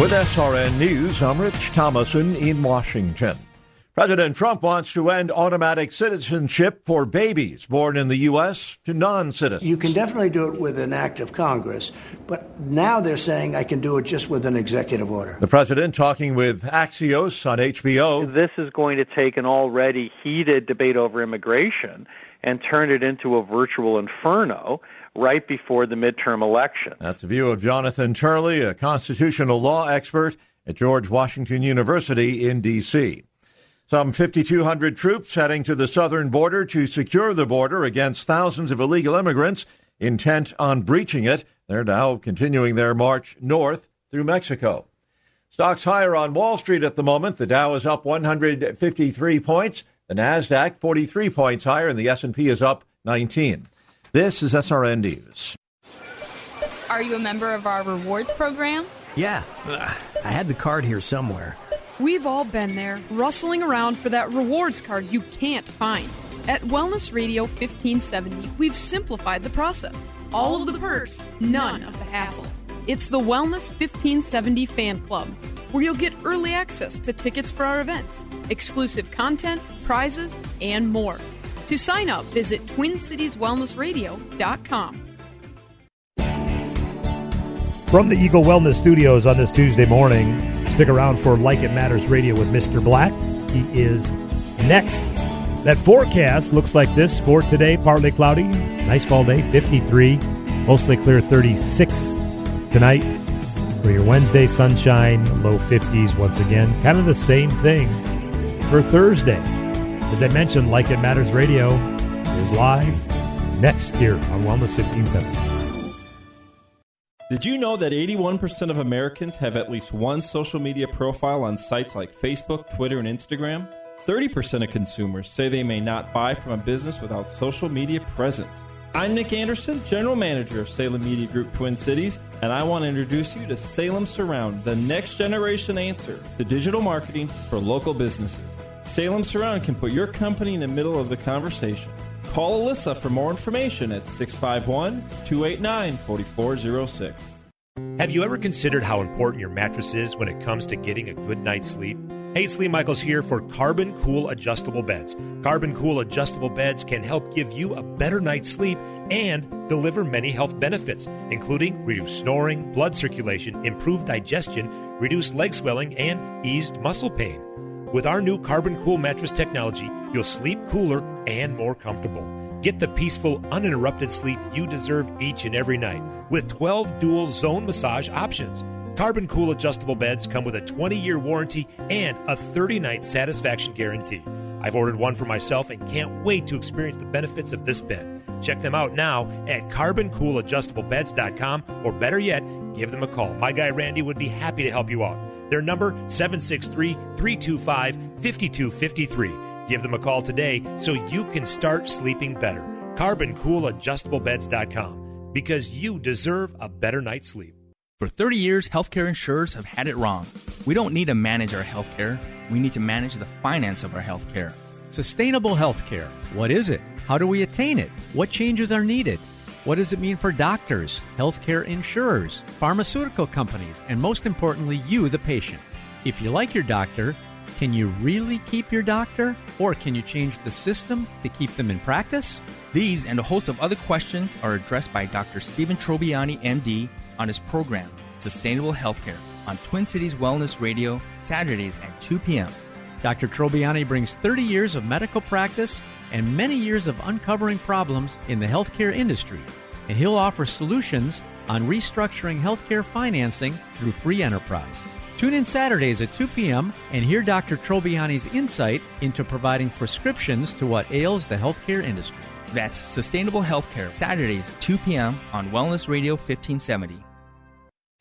With SRN News, I'm Rich Thomason in Washington. President Trump wants to end automatic citizenship for babies born in the U.S. to non citizens. You can definitely do it with an act of Congress, but now they're saying I can do it just with an executive order. The president talking with Axios on HBO. This is going to take an already heated debate over immigration and turn it into a virtual inferno right before the midterm election. That's the view of Jonathan Turley, a constitutional law expert at George Washington University in D.C. Some 5,200 troops heading to the southern border to secure the border against thousands of illegal immigrants intent on breaching it. They're now continuing their march north through Mexico. Stocks higher on Wall Street at the moment. The Dow is up 153 points. The Nasdaq 43 points higher, and the S&P is up 19. This is SRN News. Are you a member of our rewards program? Yeah, I had the card here somewhere. We've all been there, rustling around for that rewards card you can't find. At Wellness Radio 1570, we've simplified the process. All of the perks, none of the hassle. It's the Wellness 1570 Fan Club, where you'll get early access to tickets for our events, exclusive content, prizes, and more. To sign up, visit TwinCitiesWellnessRadio.com. From the Eagle Wellness Studios on this Tuesday morning, stick around for Like It Matters Radio with Mr. Black. He is next. That forecast looks like this for today partly cloudy, nice fall day, 53, mostly clear, 36 tonight. For your Wednesday, sunshine, low 50s once again. Kind of the same thing for Thursday. As I mentioned, Like It Matters Radio is live next year on Wellness 1570. Did you know that 81% of Americans have at least one social media profile on sites like Facebook, Twitter, and Instagram? 30% of consumers say they may not buy from a business without social media presence. I'm Nick Anderson, General Manager of Salem Media Group Twin Cities, and I want to introduce you to Salem Surround, the next generation answer to digital marketing for local businesses. Salem Surround can put your company in the middle of the conversation. Call Alyssa for more information at 651 289 4406. Have you ever considered how important your mattress is when it comes to getting a good night's sleep? Hey, it's Lee Michaels here for Carbon Cool Adjustable Beds. Carbon Cool Adjustable Beds can help give you a better night's sleep and deliver many health benefits, including reduced snoring, blood circulation, improved digestion, reduced leg swelling, and eased muscle pain. With our new Carbon Cool mattress technology, you'll sleep cooler and more comfortable. Get the peaceful, uninterrupted sleep you deserve each and every night with 12 dual zone massage options. Carbon Cool adjustable beds come with a 20 year warranty and a 30 night satisfaction guarantee. I've ordered one for myself and can't wait to experience the benefits of this bed. Check them out now at carboncooladjustablebeds.com or better yet, give them a call. My guy Randy would be happy to help you out. Their number 763-325-5253. Give them a call today so you can start sleeping better. carboncooladjustablebeds.com because you deserve a better night's sleep. For 30 years, healthcare insurers have had it wrong. We don't need to manage our healthcare, we need to manage the finance of our healthcare. Sustainable healthcare. What is it? How do we attain it? What changes are needed? What does it mean for doctors, healthcare insurers, pharmaceutical companies, and most importantly, you, the patient? If you like your doctor, can you really keep your doctor? Or can you change the system to keep them in practice? These and a host of other questions are addressed by Dr. Stephen Trobiani, MD, on his program, Sustainable Healthcare, on Twin Cities Wellness Radio, Saturdays at 2 p.m. Dr. Trobiani brings 30 years of medical practice and many years of uncovering problems in the healthcare industry, and he'll offer solutions on restructuring healthcare financing through free enterprise. Tune in Saturdays at 2 p.m. and hear Dr. Trobiani's insight into providing prescriptions to what ails the healthcare industry. That's Sustainable Healthcare, Saturdays, 2 p.m. on Wellness Radio 1570.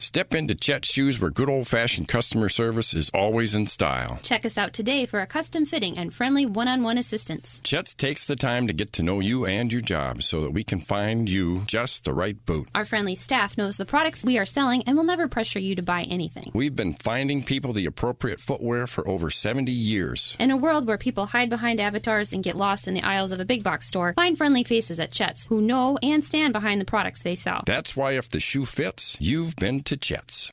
Step into Chet's shoes where good old fashioned customer service is always in style. Check us out today for a custom fitting and friendly one on one assistance. Chet's takes the time to get to know you and your job so that we can find you just the right boot. Our friendly staff knows the products we are selling and will never pressure you to buy anything. We've been finding people the appropriate footwear for over 70 years. In a world where people hide behind avatars and get lost in the aisles of a big box store, find friendly faces at Chet's who know and stand behind the products they sell. That's why if the shoe fits, you've been to Chet's.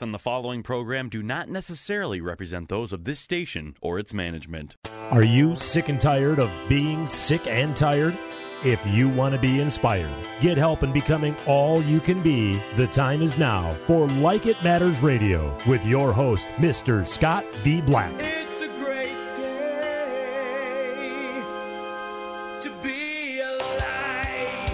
on the following program do not necessarily represent those of this station or its management. Are you sick and tired of being sick and tired? If you want to be inspired, get help in becoming all you can be, the time is now for Like It Matters Radio with your host, Mr. Scott V. Black.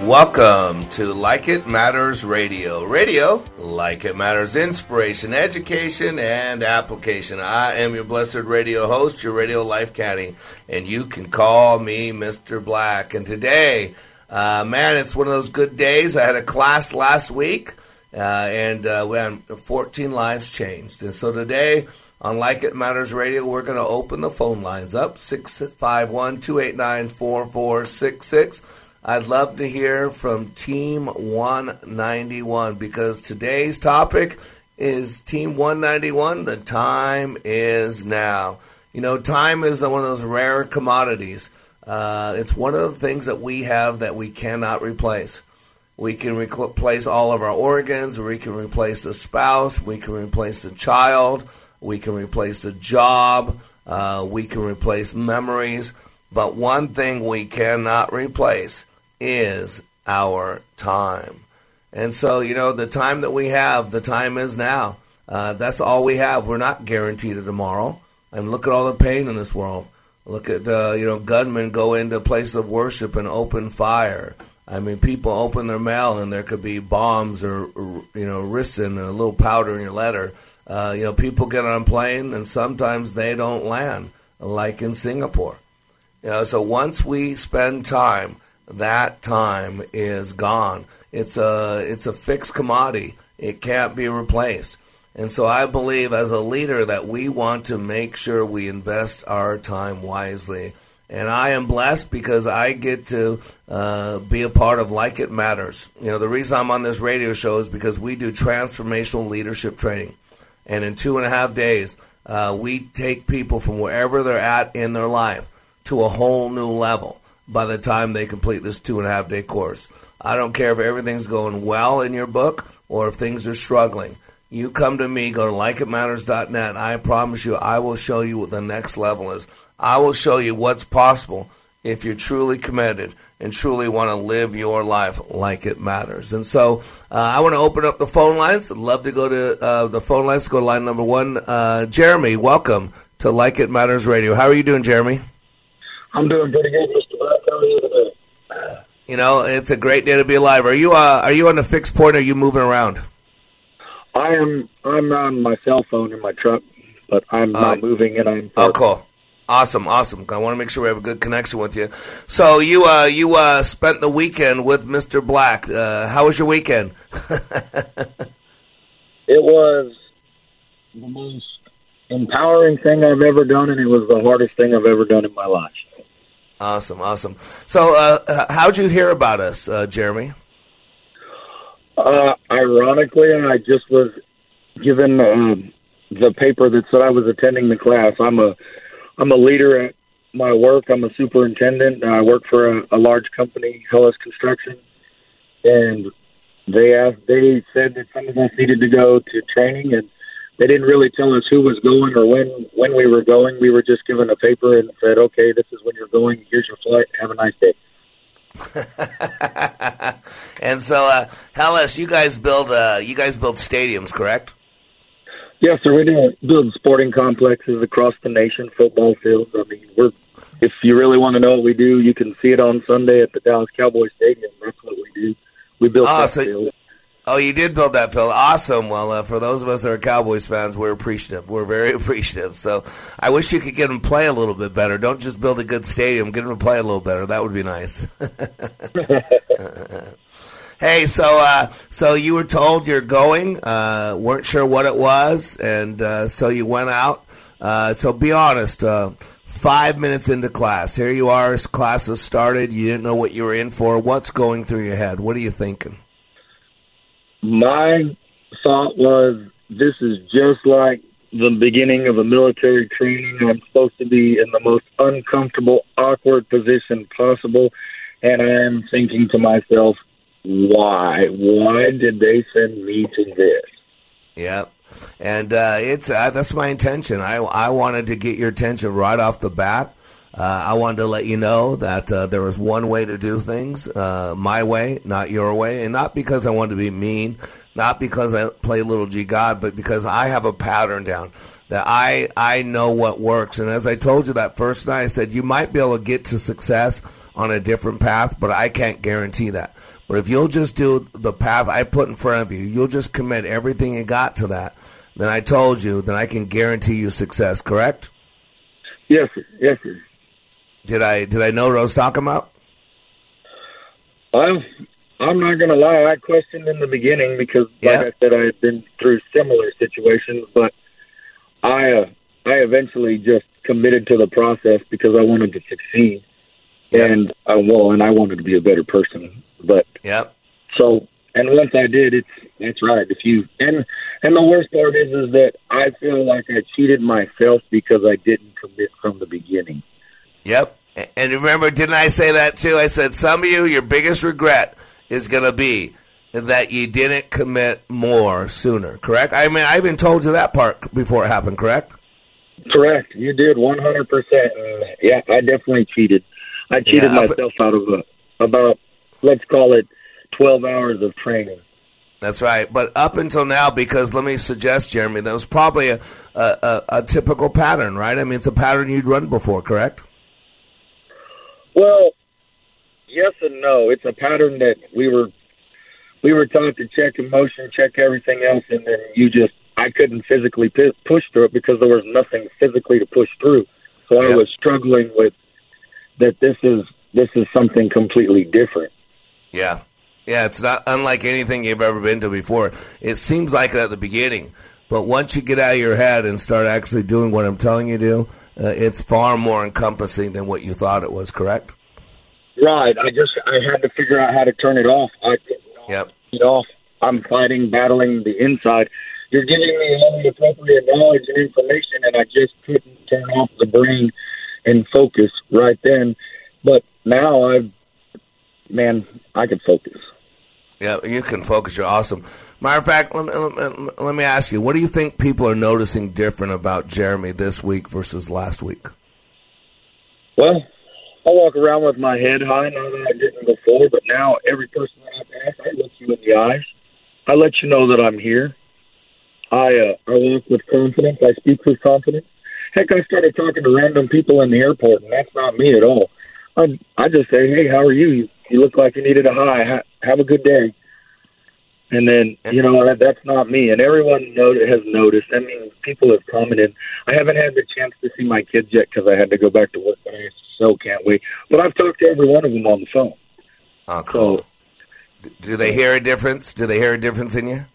Welcome to Like It Matters Radio. Radio, like it matters, inspiration, education, and application. I am your blessed radio host, your radio life caddy, and you can call me Mr. Black. And today, uh, man, it's one of those good days. I had a class last week, uh, and uh, we had 14 lives changed. And so today, on Like It Matters Radio, we're going to open the phone lines up 651 289 4466. I'd love to hear from Team 191 because today's topic is Team 191. The time is now. You know, time is one of those rare commodities. Uh, it's one of the things that we have that we cannot replace. We can replace all of our organs. We can replace the spouse. We can replace the child. We can replace the job. Uh, we can replace memories. But one thing we cannot replace is our time. And so, you know, the time that we have, the time is now. Uh, that's all we have. We're not guaranteed a tomorrow. And look at all the pain in this world. Look at, uh, you know, gunmen go into places of worship and open fire. I mean, people open their mail and there could be bombs or, or you know, ricin and a little powder in your letter. Uh, you know, people get on a plane and sometimes they don't land, like in Singapore. You know, so once we spend time, that time is gone. It's a it's a fixed commodity. It can't be replaced. And so I believe as a leader that we want to make sure we invest our time wisely. And I am blessed because I get to uh, be a part of Like It Matters. You know, the reason I'm on this radio show is because we do transformational leadership training. And in two and a half days, uh, we take people from wherever they're at in their life to a whole new level by the time they complete this two and a half day course. I don't care if everything's going well in your book or if things are struggling. You come to me, go to likeitmatters.net. And I promise you, I will show you what the next level is. I will show you what's possible if you're truly committed and truly want to live your life like it matters. And so uh, I want to open up the phone lines. I'd love to go to uh, the phone lines. Go to line number one. Uh, Jeremy, welcome to Like It Matters Radio. How are you doing, Jeremy? I'm doing pretty good, Mr. Black. How are you today? You know, it's a great day to be alive. Are you uh, are you on the fixed point? Or are you moving around? I am. I'm on my cell phone in my truck, but I'm not moving and I'm. Oh, cool. Awesome, awesome. I want to make sure we have a good connection with you. So you uh, you uh, spent the weekend with Mr. Black. Uh, how was your weekend? It was the most empowering thing I've ever done, and it was the hardest thing I've ever done in my life. Awesome, awesome. So, uh, how'd you hear about us, uh, Jeremy? Uh, ironically, I just was given um, the paper that said I was attending the class. I'm a I'm a leader at my work. I'm a superintendent. I work for a, a large company, Hellas Construction, and they asked. They said that some of us needed to go to training, and they didn't really tell us who was going or when when we were going. We were just given a paper and said, "Okay, this is when you're going. Here's your flight. Have a nice day." and so, uh, Hellas, you guys build uh, you guys build stadiums, correct? Yes, sir. We do build sporting complexes across the nation, football fields. I mean, we're if you really want to know what we do, you can see it on Sunday at the Dallas Cowboy Stadium. That's what we do. We build Oh, so, field. Oh, you did build that field. Awesome. Well, uh, for those of us that are Cowboys fans, we're appreciative. We're very appreciative. So I wish you could get them to play a little bit better. Don't just build a good stadium. Get them to play a little better. That would be nice. hey, so uh, so you were told you're going. Uh, weren't sure what it was, and uh, so you went out. Uh, so be honest. Uh, five minutes into class, here you are. Class has started. You didn't know what you were in for. What's going through your head? What are you thinking? My thought was this is just like the beginning of a military training. I'm supposed to be in the most uncomfortable, awkward position possible. And I am thinking to myself, why? Why did they send me to this? Yep. And uh, it's uh, that's my intention. I I wanted to get your attention right off the bat. Uh, I wanted to let you know that uh, there was one way to do things, uh, my way, not your way, and not because I wanted to be mean, not because I play little G God, but because I have a pattern down that I I know what works. And as I told you that first night, I said you might be able to get to success on a different path, but I can't guarantee that. But if you'll just do the path I put in front of you, you'll just commit everything you got to that. Then I told you, then I can guarantee you success. Correct? Yes, sir. Yes, sir. Did I did I know Rose I talking about? I'm I'm not gonna lie. I questioned in the beginning because, like I said, I had been through similar situations, but I uh, I eventually just committed to the process because I wanted to succeed, and uh, well, and I wanted to be a better person. But Yep. so, and once I did, it's that's right. If you and and the worst part is is that I feel like I cheated myself because I didn't commit from the beginning. Yep. And remember, didn't I say that too? I said some of you, your biggest regret is going to be that you didn't commit more sooner. Correct? I mean, I even told you that part before it happened. Correct? Correct. You did 100%. Uh, yeah, I definitely cheated. I cheated Yeah, but- myself out of uh, about, let's call it, 12 hours of training. That's right. But up until now, because let me suggest, Jeremy, that was probably a, a, a, a typical pattern, right? I mean, it's a pattern you'd run before, correct? Well, yes and no. It's a pattern that we were we were taught to check emotion, check everything else, and then you just I couldn't physically pu- push through it because there was nothing physically to push through. So I was struggling with that. This is this is something completely different. Yeah. Yeah, it's not unlike anything you've ever been to before. It seems like it at the beginning, but once you get out of your head and start actually doing what I'm telling you to do, uh, it's far more encompassing than what you thought it was, correct? Right. I just I had to figure out how to turn it off. I Yep. it off. I'm fighting, battling the inside. You're giving me all the appropriate knowledge and information, and I just couldn't turn off the brain and focus right then. But now I've, man, I can focus. Yeah, you can focus. You're awesome. Matter of fact, let me, let, let me ask you, what do you think people are noticing different about Jeremy this week versus last week? Well, I walk around with my head high, not that I didn't before, but now every person that I pass, I look you in the eyes. I let you know that I'm here. I uh, I walk with confidence. I speak with confidence. Heck, I started talking to random people in the airport, and that's not me at all. I I just say, hey, how are you? You, you look like you needed a high. Ha- have a good day. And then you know that, that's not me, and everyone know, has noticed. I mean, people have commented. I haven't had the chance to see my kids yet because I had to go back to work, but I so can't wait. But I've talked to every one of them on the phone. Oh, cool. Do they hear a difference? Do they hear a difference in you?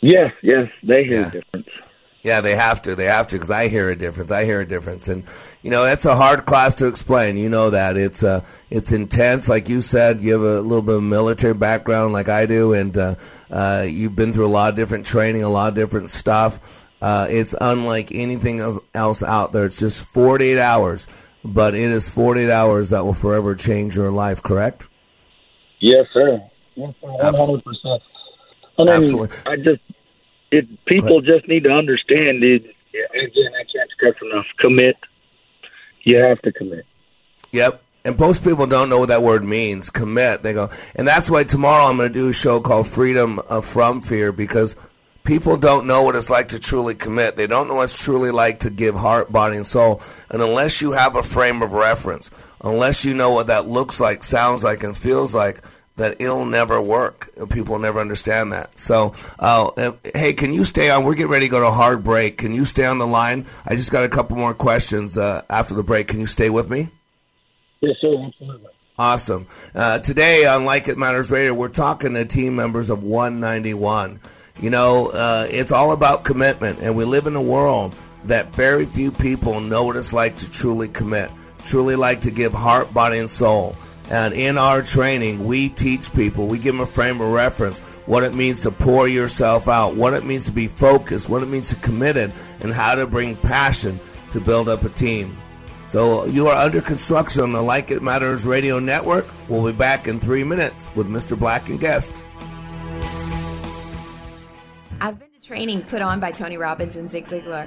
Yes, yes, they hear a difference. Yeah, they have to. They have to because I hear a difference. I hear a difference, and you know that's a hard class to explain. You know that it's uh, it's intense, like you said. You have a little bit of military background, like I do, and uh, uh, you've been through a lot of different training, a lot of different stuff. Uh, it's unlike anything else, else out there. It's just 48 hours, but it is 48 hours that will forever change your life. Correct? Yes, sir. One hundred percent. I mean, Absolutely. I just it. People just need to understand it. Again, I can't stress enough. Commit. You have to commit. Yep. And most people don't know what that word means. Commit. They go, and that's why tomorrow I'm going to do a show called Freedom uh, from Fear because people don't know what it's like to truly commit. They don't know what it's truly like to give heart, body, and soul. And unless you have a frame of reference, unless you know what that looks like, sounds like, and feels like, that it'll never work. People never understand that. So, uh, uh, hey, can you stay on? We're getting ready to go to a hard break. Can you stay on the line? I just got a couple more questions uh, after the break. Can you stay with me? Yes, sir. Absolutely. Awesome. Uh, today on Like It Matters Radio, we're talking to team members of 191. You know, uh, it's all about commitment, and we live in a world that very few people know what it's like to truly commit, truly like to give heart, body, and soul. And in our training, we teach people, we give them a frame of reference, what it means to pour yourself out, what it means to be focused, what it means to committed, and how to bring passion to build up a team. So you are under construction on the Like It Matters Radio Network. We'll be back in three minutes with Mr. Black and guest. I've been to training put on by Tony Robbins and Zig Ziglar,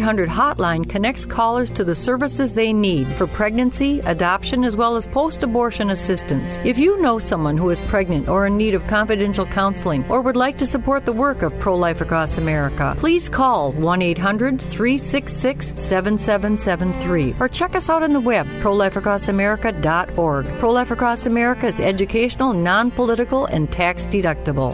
800 hotline connects callers to the services they need for pregnancy, adoption, as well as post abortion assistance. If you know someone who is pregnant or in need of confidential counseling or would like to support the work of Pro Life Across America, please call 1 800 366 7773 or check us out on the web, prolifeacrossamerica.org. Pro Life Across America is educational, non political, and tax deductible.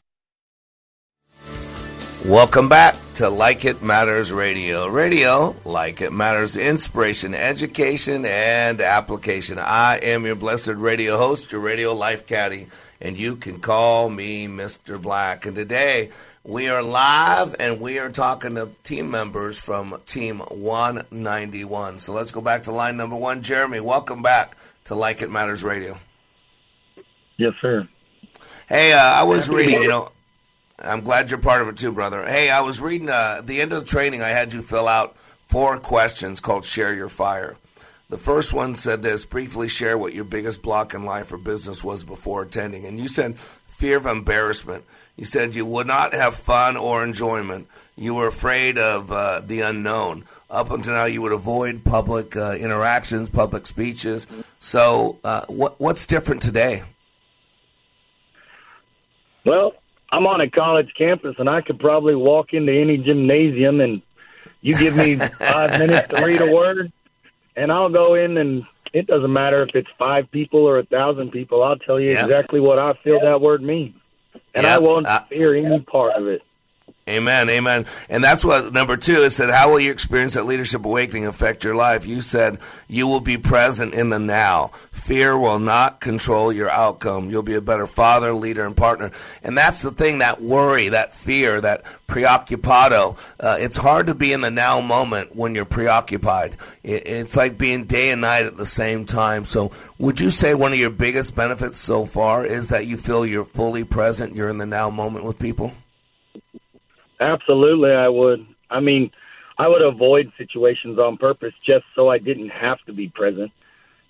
Welcome back to Like It Matters Radio. Radio, like it matters, inspiration, education, and application. I am your blessed radio host, your radio life caddy, and you can call me Mr. Black. And today we are live and we are talking to team members from Team 191. So let's go back to line number one. Jeremy, welcome back to Like It Matters Radio. Yes, sir. Hey, uh, I was reading, you know. I'm glad you're part of it too, brother. Hey, I was reading uh, the end of the training, I had you fill out four questions called Share Your Fire. The first one said this briefly share what your biggest block in life or business was before attending. And you said fear of embarrassment. You said you would not have fun or enjoyment. You were afraid of uh, the unknown. Up until now, you would avoid public uh, interactions, public speeches. So, uh, what, what's different today? Well, I'm on a college campus, and I could probably walk into any gymnasium, and you give me five minutes to read a word, and I'll go in and it doesn't matter if it's five people or a thousand people. I'll tell you Yeah. exactly what I feel that word means, and Yeah, I won't uh, fear any part of it. Amen, amen. And that's what number two is said, how will your experience at Leadership Awakening affect your life? You said you will be present in the now. Fear will not control your outcome. You'll be a better father, leader, and partner. And that's the thing, that worry, that fear, that preoccupado. Uh, it's hard to be in the now moment when you're preoccupied. It, it's like being day and night at the same time. So would you say one of your biggest benefits so far is that you feel you're fully present, you're in the now moment with people? Absolutely, I would. I mean, I would avoid situations on purpose just so I didn't have to be present.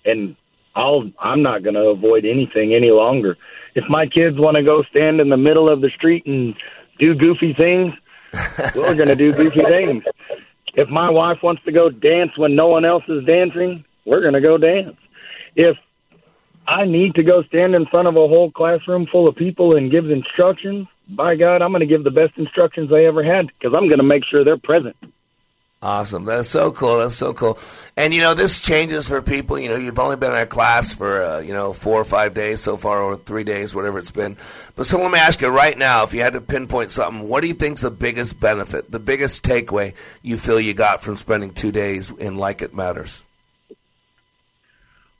And I'll I'm not going to avoid anything any longer. If my kids want to go stand in the middle of the street and do goofy things, we're going to do goofy things. If my wife wants to go dance when no one else is dancing, we're going to go dance. If I need to go stand in front of a whole classroom full of people and give instructions, by God, I'm going to give the best instructions I ever had because I'm going to make sure they're present. Awesome. That's so cool. That's so cool. And, you know, this changes for people. You know, you've only been in a class for, uh, you know, four or five days so far, or three days, whatever it's been. But so let me ask you right now, if you had to pinpoint something, what do you think's the biggest benefit, the biggest takeaway you feel you got from spending two days in Like It Matters?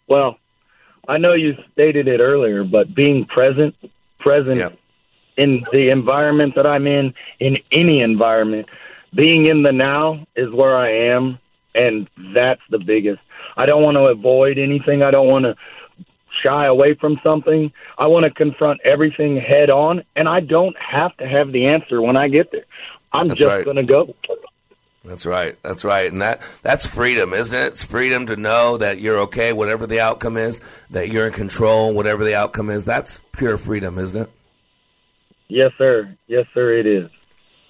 Well, I know you stated it earlier, but being present, present in the environment that I'm in, in any environment, being in the now is where I am, and that's the biggest. I don't want to avoid anything. I don't want to shy away from something. I want to confront everything head on, and I don't have to have the answer when I get there. I'm That's just right. going to go. That's right. That's right. And that that's freedom, isn't it? It's freedom to know that you're okay, whatever the outcome is, that you're in control, whatever the outcome is. That's pure freedom, isn't it? Yes, sir. Yes, sir. It is.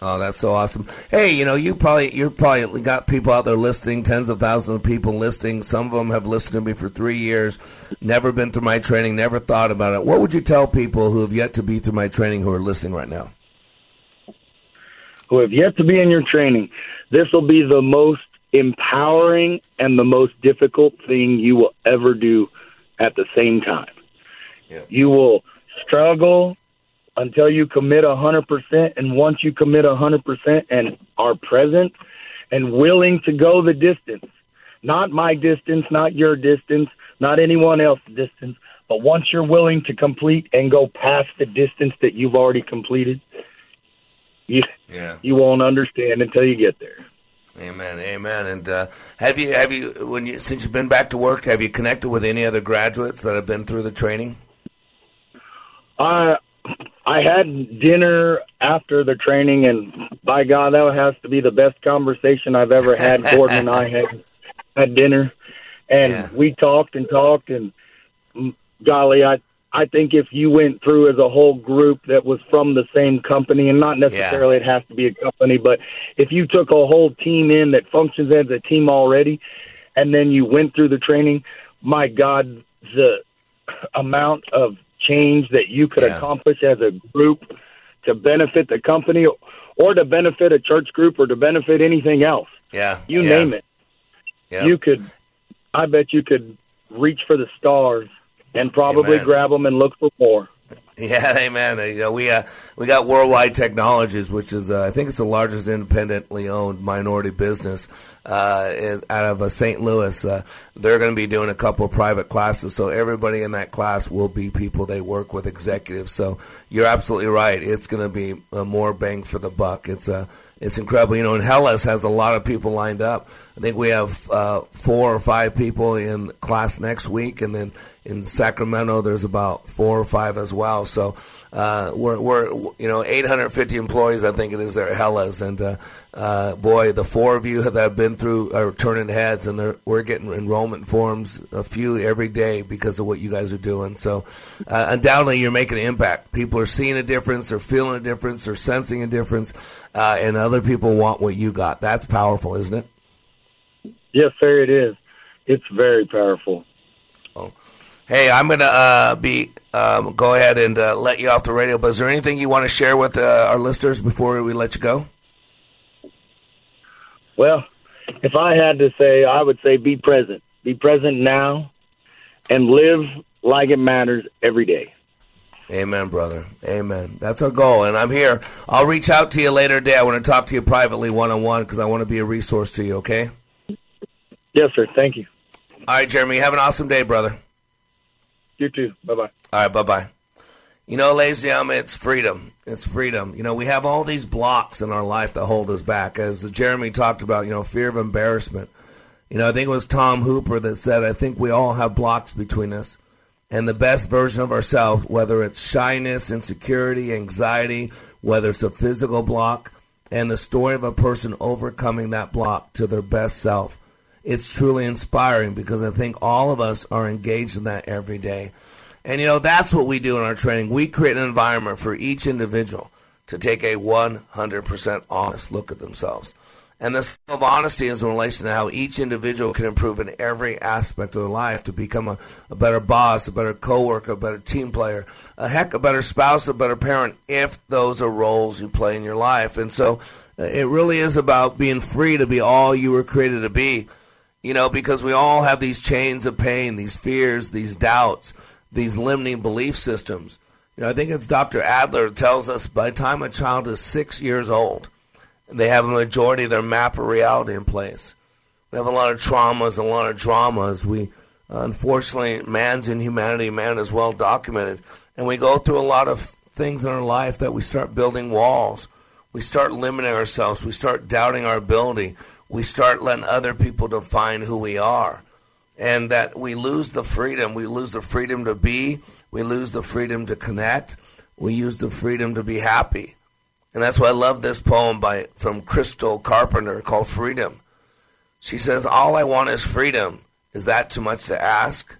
Oh, that's so awesome. Hey, you know, you probably you probably got people out there listening, tens of thousands of people listening. Some of them have listened to me for three years, never been through my training, never thought about it. What would you tell people who have yet to be through my training who are listening right now? who have yet to be in your training, this will be the most empowering and the most difficult thing you will ever do at the same time. You will struggle until you commit a hundred percent, and once you commit a hundred percent and are present and willing to go the distance, not my distance, not your distance, not anyone else's distance, but once you're willing to complete and go past the distance that you've already completed, you Yeah. you won't understand until you get there. Amen, amen. And uh, have you have you when you since you've been back to work, have you connected with any other graduates that have been through the training? I I had dinner after the training, and by God, that has to be the best conversation I've ever had. Gordon and I had had dinner, and we talked and talked, and golly, I I think if you went through as a whole group that was from the same company, and not necessarily it has to be a company, but if you took a whole team in that functions as a team already, and then you went through the training, my God, the amount of change that you could accomplish as a group to benefit the company or to benefit a church group or to benefit anything else. Yeah, You yeah. name it. Yeah. You could, I bet you could reach for the stars and probably Amen. grab them and look for more. Yeah, amen. Uh, You know, we uh, we got Worldwide Technologies, which is uh, I think it's the largest independently owned minority business uh, out of uh, St. Louis. Uh, they're going to be doing a couple of private classes, so everybody in that class will be people they work with, executives. So you're absolutely right. It's going to be uh, more bang for the buck. It's uh, it's incredible. You know, and Hellas has a lot of people lined up. I think we have uh, four or five people in class next week, and then in Sacramento there's about four or five as well. So uh, we're we're you know 850 employees, I think it is there at Hellas, and uh, uh, boy, the four of you that have been through are turning heads, and we're getting enrollment forms a few every day because of what you guys are doing. So uh, undoubtedly, you're making an impact. People are seeing a difference, they're feeling a difference, they're sensing a difference, uh, and other people want what you got. That's powerful, isn't it? Yes, sir, it is. It's very powerful. Hey, I'm going to uh, be um, go ahead and uh, let you off the radio. But is there anything you want to share with uh, our listeners before we let you go? Well, if I had to say, I would say be present. Be present now and live like it matters every day. Amen, brother. Amen. That's our goal, and I'm here. I'll reach out to you later today. I want to talk to you privately, one on one, because I want to be a resource to you. Okay? Yes, sir. Thank you. All right, Jeremy. Have an awesome day, brother. You too. Bye bye. All right, bye bye. You know, ladies and gentlemen, it's freedom. It's freedom. You know, we have all these blocks in our life that hold us back. As Jeremy talked about, you know, fear of embarrassment. You know, I think it was Tom Hooper that said, I think we all have blocks between us and the best version of ourselves, whether it's shyness, insecurity, anxiety, whether it's a physical block, and the story of a person overcoming that block to their best self. It's truly inspiring because I think all of us are engaged in that every day. And you know, that's what we do in our training. We create an environment for each individual to take a 100% honest look at themselves. And this of honesty is in relation to how each individual can improve in every aspect of their life to become a, a better boss, a better coworker, a better team player, a heck, a better spouse, a better parent, if those are roles you play in your life. And so uh, it really is about being free to be all you were created to be, you know, because we all have these chains of pain, these fears, these doubts, these limiting belief systems. You know, I think it's Dr. Adler tells us by the time a child is six years old, they have a majority of their map of reality in place. We have a lot of traumas, a lot of dramas. We, unfortunately, man's inhumanity, man is well documented. And we go through a lot of things in our life that we start building walls. We start limiting ourselves. We start doubting our ability. We start letting other people define who we are. And that we lose the freedom. We lose the freedom to be. We lose the freedom to connect. We use the freedom to be happy. And that's why I love this poem by from Crystal Carpenter called Freedom. She says, All I want is freedom. Is that too much to ask?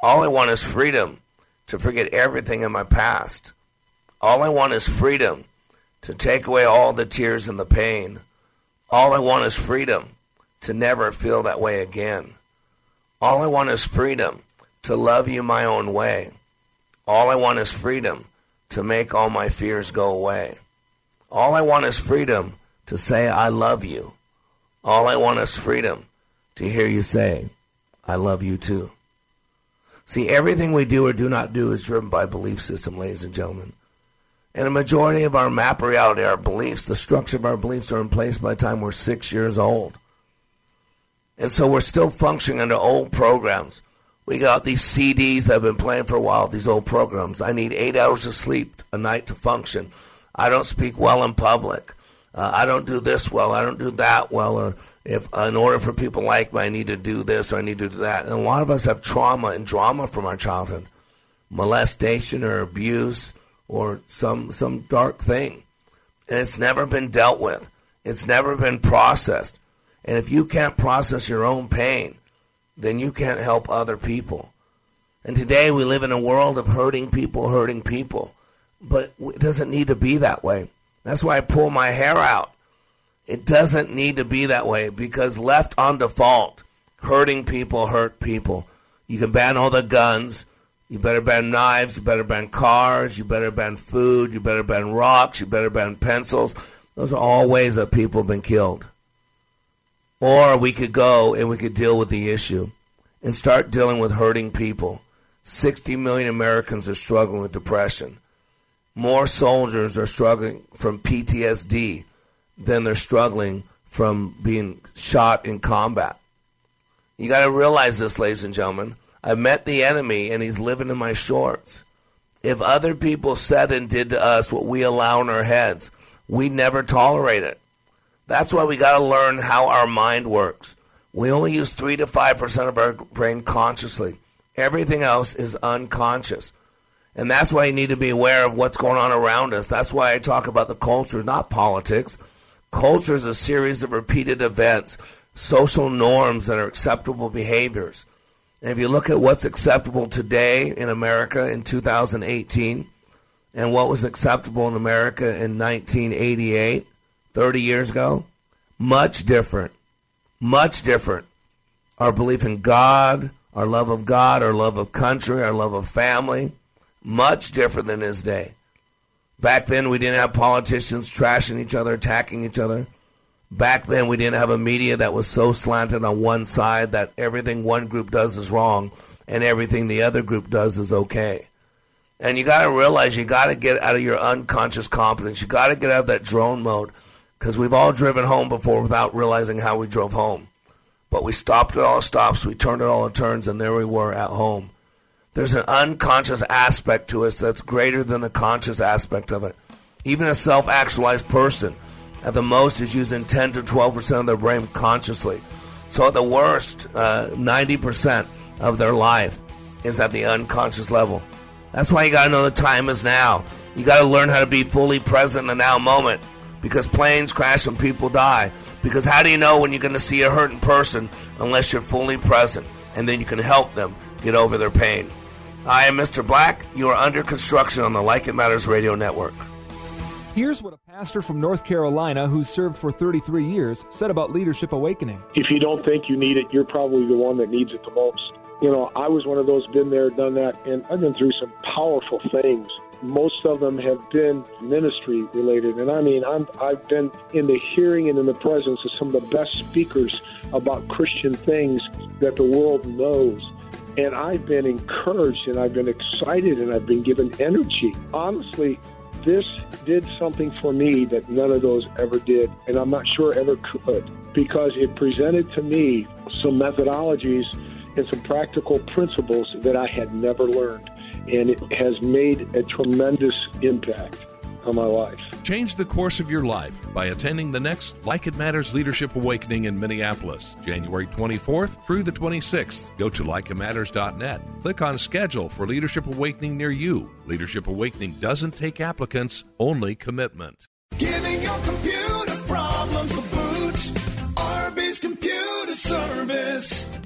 All I want is freedom to forget everything in my past. All I want is freedom to take away all the tears and the pain. All I want is freedom to never feel that way again. All I want is freedom to love you my own way. All I want is freedom to make all my fears go away. All I want is freedom to say, I love you. All I want is freedom to hear you say, I love you too. See, everything we do or do not do is driven by belief system, ladies and gentlemen. And a majority of our map reality, our beliefs, the structure of our beliefs are in place by the time we're six years old. And so we're still functioning under old programs. We got these CDs that have been playing for a while, these old programs. I need eight hours of sleep a night to function. I don't speak well in public. Uh, I don't do this well. I don't do that well. Or if in order for people like me, I need to do this or I need to do that. And a lot of us have trauma and drama from our childhood, molestation or abuse or some some dark thing, and it's never been dealt with. It's never been processed. And if you can't process your own pain, then you can't help other people. And today we live in a world of hurting people, hurting people. But it doesn't need to be that way. That's why I pull my hair out. It doesn't need to be that way because left on default, hurting people hurt people. You can ban all the guns. You better ban knives. You better ban cars. You better ban food. You better ban rocks. You better ban pencils. Those are all ways that people have been killed. Or we could go and we could deal with the issue and start dealing with hurting people. 60 million Americans are struggling with depression. More soldiers are struggling from PTSD than they're struggling from being shot in combat. You got to realize this, ladies and gentlemen. I've met the enemy and he's living in my shorts. If other people said and did to us what we allow in our heads, we never tolerate it. That's why we got to learn how our mind works. We only use 3 to 5% of our brain consciously. Everything else is unconscious. And that's why you need to be aware of what's going on around us. That's why I talk about the culture, not politics. Culture is a series of repeated events, social norms that are acceptable behaviors. And if you look at what's acceptable today in America in 2018 and what was acceptable in America in 1988, 30 years ago, much different. Much different. Our belief in God, our love of God, our love of country, our love of family, much different than his day. Back then, we didn't have politicians trashing each other, attacking each other. Back then, we didn't have a media that was so slanted on one side that everything one group does is wrong and everything the other group does is okay. And you got to realize you got to get out of your unconscious competence. You got to get out of that drone mode because we've all driven home before without realizing how we drove home. But we stopped at all stops, we turned at all turns, and there we were at home. There's an unconscious aspect to us that's greater than the conscious aspect of it. Even a self actualized person, at the most, is using 10 to 12% of their brain consciously. So, at the worst, uh, 90% of their life is at the unconscious level. That's why you got to know the time is now. You got to learn how to be fully present in the now moment because planes crash and people die. Because how do you know when you're going to see a hurting person unless you're fully present and then you can help them get over their pain? I am Mr. Black. You are under construction on the Like It Matters radio network. Here's what a pastor from North Carolina who's served for 33 years said about Leadership Awakening. If you don't think you need it, you're probably the one that needs it the most. You know, I was one of those, been there, done that, and I've been through some powerful things. Most of them have been ministry related. And I mean, I'm, I've been in the hearing and in the presence of some of the best speakers about Christian things that the world knows. And I've been encouraged and I've been excited and I've been given energy. Honestly, this did something for me that none of those ever did, and I'm not sure ever could, because it presented to me some methodologies and some practical principles that I had never learned. And it has made a tremendous impact on my life. Change the course of your life by attending the next Like It Matters Leadership Awakening in Minneapolis, January 24th through the 26th. Go to likeitmatters.net. Click on Schedule for Leadership Awakening near you. Leadership Awakening doesn't take applicants, only commitment. Giving your computer problems the boot. RB's Computer Service.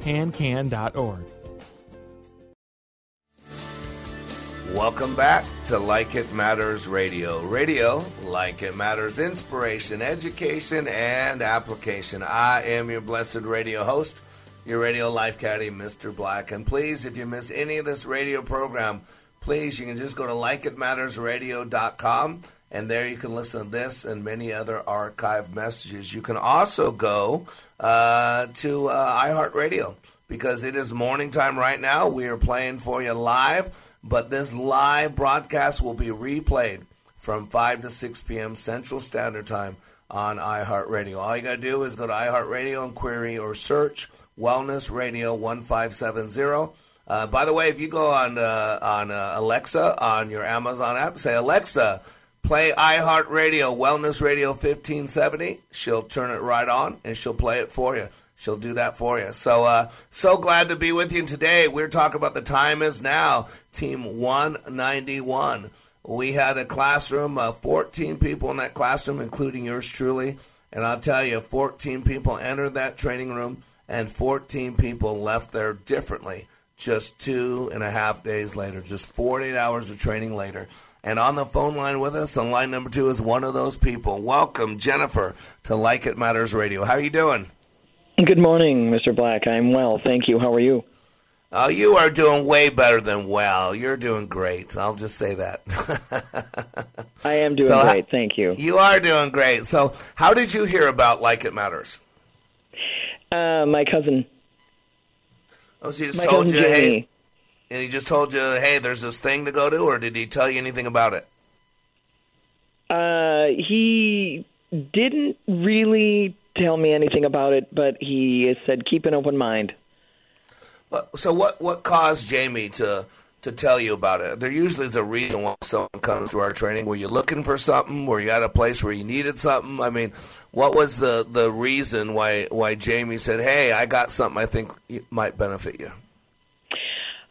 Pancan.org. Welcome back to Like It Matters Radio. Radio, like it matters, inspiration, education, and application. I am your blessed radio host, your radio life caddy, Mr. Black. And please, if you miss any of this radio program, please, you can just go to likeitmattersradio.com and there you can listen to this and many other archived messages. You can also go uh, to uh, iHeartRadio because it is morning time right now. We are playing for you live, but this live broadcast will be replayed from 5 to 6 p.m. Central Standard Time on iHeartRadio. All you got to do is go to iHeartRadio and query or search Wellness Radio 1570. Uh, by the way, if you go on uh, on uh, Alexa on your Amazon app, say Alexa, play iHeartRadio Wellness Radio 1570. She'll turn it right on and she'll play it for you. She'll do that for you. So, uh, so glad to be with you today. We're talking about the time is now, Team 191. We had a classroom, uh, 14 people in that classroom, including yours truly. And I'll tell you, 14 people entered that training room, and 14 people left there differently just two and a half days later, just 48 hours of training later. And on the phone line with us, on line number two, is one of those people. Welcome, Jennifer, to Like It Matters Radio. How are you doing? Good morning, Mr. Black. I'm well, thank you. How are you? Oh, you are doing way better than well. You're doing great. I'll just say that. I am doing So, great, thank you. You are doing great. So, how did you hear about Like It Matters? Uh, my cousin. Oh, so he just My told you, cousin hey. And he just told you, hey, there's this thing to go to, or did he tell you anything about it? Uh, he didn't really tell me anything about it, but he said keep an open mind. But, so, what what caused Jamie to to tell you about it? There usually is a reason why someone comes to our training. Were you looking for something? Were you at a place where you needed something? I mean, what was the the reason why why Jamie said, "Hey, I got something I think it might benefit you"?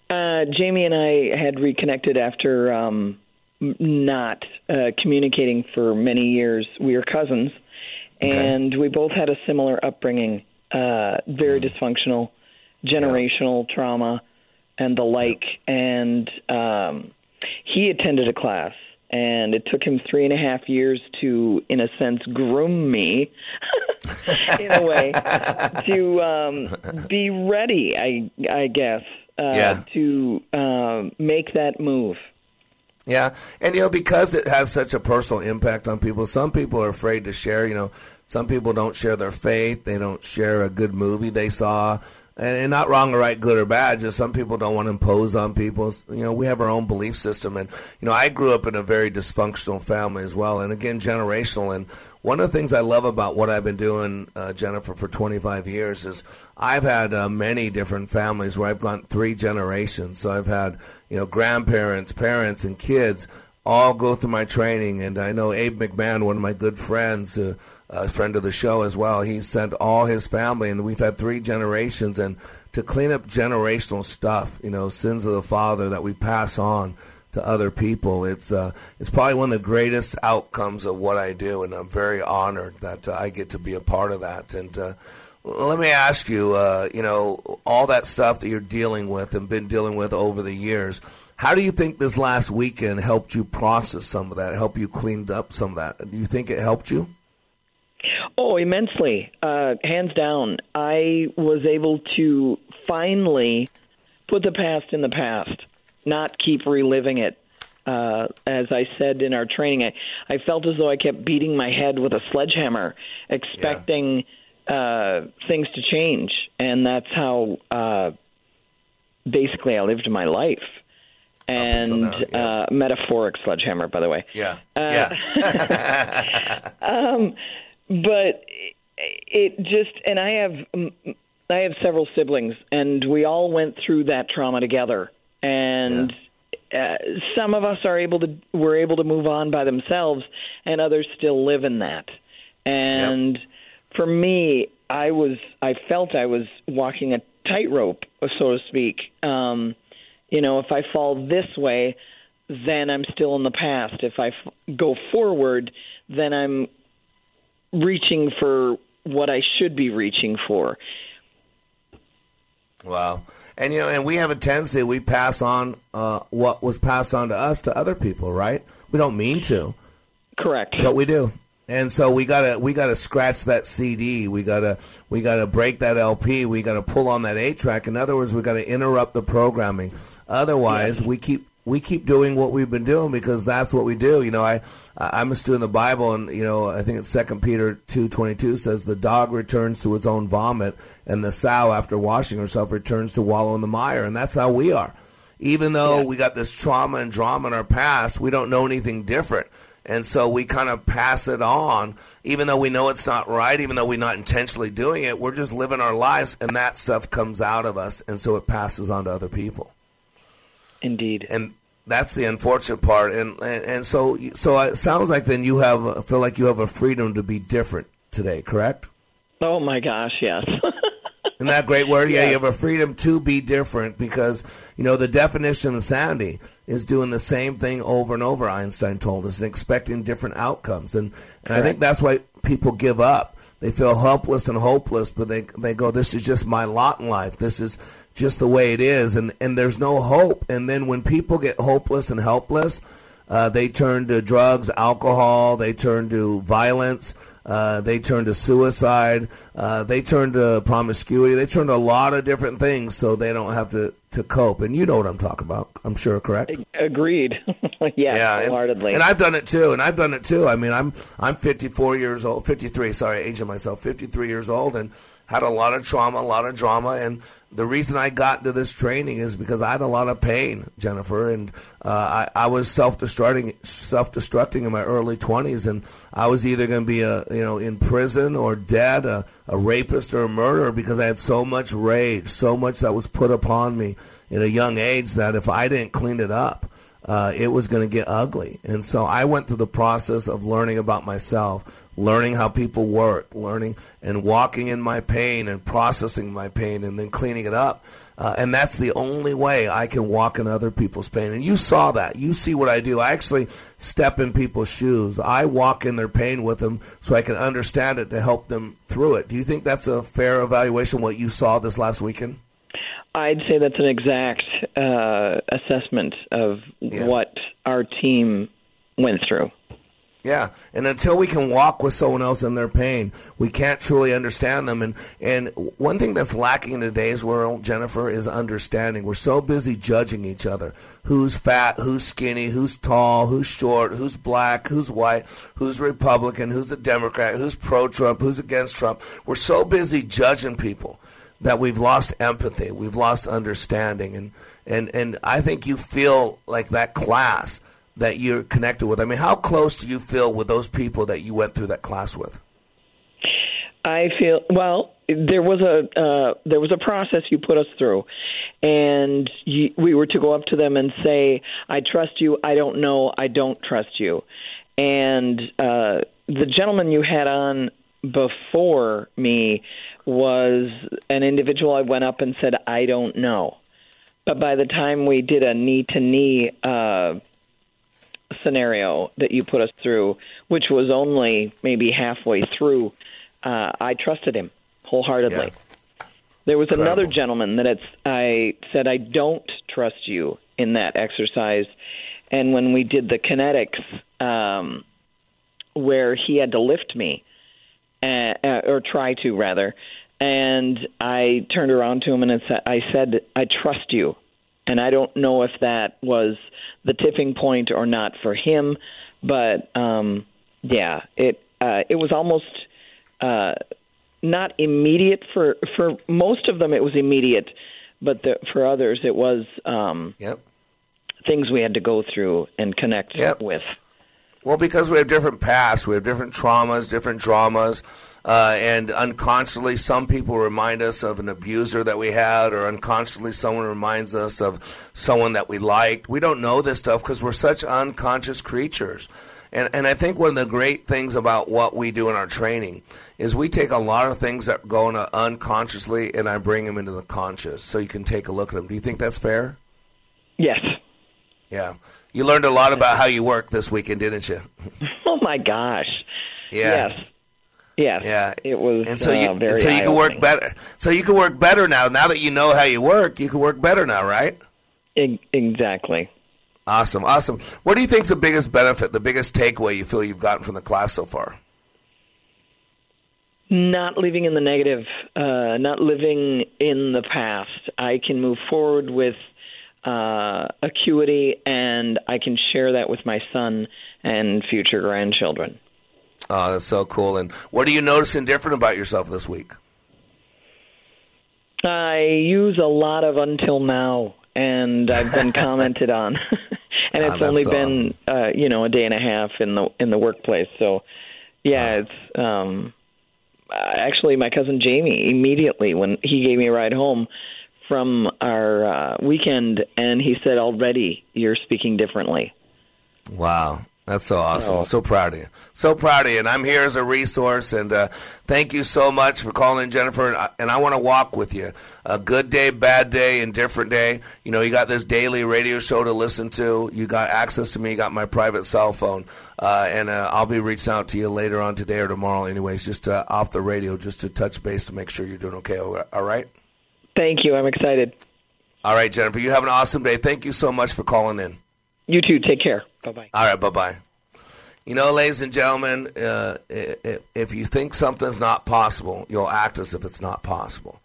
Uh, Jamie and I had reconnected after um, m- not uh, communicating for many years. We were cousins, and we both had a similar upbringing, uh, very dysfunctional, generational trauma, and the like. And um, he attended a class, and it took him three and a half years to, in a sense, groom me in a way to um, be ready. I I guess uh, Yeah. to um, make that move. Yeah, and you know because it has such a personal impact on people. Some people are afraid to share. You know, some people don't share their faith. They don't share a good movie they saw, and, and not wrong or right, good or bad. Just some people don't want to impose on people. You know, we have our own belief system, and you know, I grew up in a very dysfunctional family as well, and again, generational. And one of the things I love about what I've been doing, uh, Jennifer, for 25 years is I've had uh, many different families where I've gone three generations. So I've had, you know, grandparents, parents, and kids all go through my training. And I know Abe McMahon, one of my good friends, uh, a friend of the show as well, he sent all his family, and we've had three generations. And to clean up generational stuff, you know, sins of the father that we pass on to other people. It's uh, it's probably one of the greatest outcomes of what I do, and I'm very honored that uh, I get to be a part of that. And uh, let me ask you, uh, you know, all that stuff that you're dealing with and been dealing with over the years. How do you think this last weekend helped you process some of that? Help you cleaned up some of that? Do you think it helped you? Oh, immensely. Uh, hands down. I was able to finally put the past in the past, not keep reliving it. Uh, as I said in our training, I, I felt as though I kept beating my head with a sledgehammer, expecting uh, things to change. And that's how uh, basically I lived my life. And now, uh, metaphoric sledgehammer, by the way. Yeah. Uh, yeah. um, but it just and I have I have several siblings, and we all went through that trauma together. And uh, some of us are able to were able to move on by themselves, and others still live in that. And for me, I was I felt I was walking a tightrope, so to speak. Um, you know, if I fall this way, then I'm still in the past. If I f- go forward, then I'm reaching for what I should be reaching for. Wow. And you know, and we have a tendency we pass on uh, what was passed on to us to other people, right? We don't mean to. Correct. But we do. And so we gotta we gotta scratch that CD. We gotta we gotta break that LP. We gotta pull on that eight track. In other words, we gotta interrupt the programming. Otherwise, we keep we keep doing what we've been doing because that's what we do. You know, I I'm a student of the Bible, and you know I think it's Second Peter two twenty two says the dog returns to its own vomit, and the sow after washing herself returns to wallow in the mire, and that's how we are. Even though we got this trauma and drama in our past, we don't know anything different. And so we kind of pass it on, even though we know it's not right, even though we're not intentionally doing it. We're just living our lives, and that stuff comes out of us, and so it passes on to other people. Indeed. And that's the unfortunate part. And and, and so so it sounds like then you have feel like you have a freedom to be different today, correct? Oh my gosh, yes. Isn't that a great word? Yeah, you have a freedom to be different because, you know, the definition of insanity is doing the same thing over and over, Einstein told us, and expecting different outcomes. And, and I think that's why people give up. They feel helpless and hopeless, but they, they go, this is just my lot in life. This is just the way it is. And, and there's no hope. And then when people get hopeless and helpless, uh, they turn to drugs, alcohol, they turn to violence, uh, they turn to suicide, uh, they turn to promiscuity, they turn to a lot of different things so they don't have to, to cope. And you know what I'm talking about, I'm sure, correct? Agreed. yeah, and- And, I've done it too, and I've done it too. I mean, I'm I'm 54 years old, 53. Sorry, aging myself. 53 years old, and had a lot of trauma, a lot of drama, and the reason I got into this training is because I had a lot of pain, Jennifer, and uh, I, I was self-destructing, self-destructing in my early 20s, and I was either going to be a you know in prison or dead, a, a rapist or a murderer because I had so much rage, so much that was put upon me at a young age that if I didn't clean it up, uh, it was going to get ugly. And so I went through the process of learning about myself, learning how people work, learning and walking in my pain and processing my pain and then cleaning it up. Uh, and that's the only way I can walk in other people's pain. And you saw that. You see what I do. I actually step in people's shoes. I walk in their pain with them so I can understand it to help them through it. Do you think that's a fair evaluation what you saw this last weekend? I'd say that's an exact uh, assessment of what our team went through. Yeah, and until we can walk with someone else in their pain, we can't truly understand them. And and one thing that's lacking in today's world, Jennifer, is understanding. We're so busy judging each other: who's fat, who's skinny, who's tall, who's short, who's black, who's white, who's Republican, who's a Democrat, who's pro-Trump, who's against Trump. We're so busy judging people that we've lost empathy, we've lost understanding, and and and I think you feel like that class that you're connected with. I mean, how close do you feel with those people that you went through that class with? I feel well. There was a uh, there was a process you put us through, and you, we were to go up to them and say, "I trust you. I don't know. I don't trust you." And uh, the gentleman you had on before me was an individual. I went up and said, "I don't know." But by the time we did a knee to knee scenario that you put us through, which was only maybe halfway through, uh, I trusted him wholeheartedly. There was another gentleman that it's, I said, I don't trust you in that exercise. And when we did the kinetics, um, where he had to lift me, uh, uh, or try to rather, and I turned around to him and I said, I said, I trust you. And I don't know if that was the tipping point or not for him, but um, yeah, it uh, it was almost uh, not immediate for for most of them. It was immediate, but the, for others, it was um, yep. things we had to go through and connect with. Well, because we have different pasts, we have different traumas, different dramas, uh, and unconsciously, some people remind us of an abuser that we had, or unconsciously, someone reminds us of someone that we liked. We don't know this stuff because we're such unconscious creatures. And, and I think one of the great things about what we do in our training is we take a lot of things that go into unconsciously and I bring them into the conscious so you can take a look at them. Do you think that's fair? Yes. Yeah. You learned a lot about how you work this weekend, didn't you? Oh my gosh! Yeah. Yes. Yes. Yeah. It was And so you, uh, and so you can work better. So you can work better now. Now that you know how you work, you can work better now, right? E- exactly. Awesome, awesome. What do you think's the biggest benefit, the biggest takeaway you feel you've gotten from the class so far? Not living in the negative, uh, not living in the past. I can move forward with uh, acuity, and I can share that with my son and future grandchildren. Oh, that's so cool. And what are you noticing different about yourself this week? I use a lot of until now, and I've been commented on, and Ah, it's that's only so been uh, you know a day and a half in the in the workplace. So, yeah, it's um, actually my cousin Jamie immediately when he gave me a ride home from our uh, weekend, and he said, "Already, you're speaking differently." Wow. That's so awesome. Oh. So proud of you. So proud of you. And I'm here as a resource. And uh, thank you so much for calling in, Jennifer. And I, and I want to walk with you. A good day, bad day, indifferent day. You know, you got this daily radio show to listen to. You got access to me. You got my private cell phone. Uh, and uh, I'll be reaching out to you later on today or tomorrow, anyways, just uh, off the radio, just to touch base to make sure you're doing okay. All right? Thank you. I'm excited. All right, Jennifer. You have an awesome day. Thank you so much for calling in. You too. Take care. Bye bye. All right, bye bye. You know, ladies and gentlemen, uh, if you think something's not possible, you'll act as if it's not possible.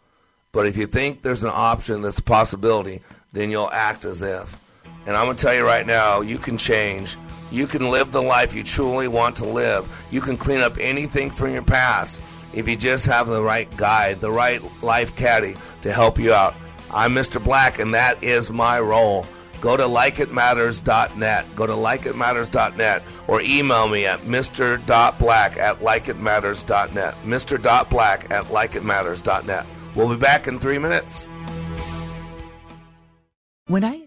But if you think there's an option that's a possibility, then you'll act as if. And I'm going to tell you right now, you can change. You can live the life you truly want to live. You can clean up anything from your past if you just have the right guide, the right life caddy to help you out. I'm Mr. Black, and that is my role. Go to likeitmatters.net. Go to likeitmatters.net or email me at mr.black at likeitmatters.net. Mr.black at likeitmatters.net. We'll be back in three minutes. When I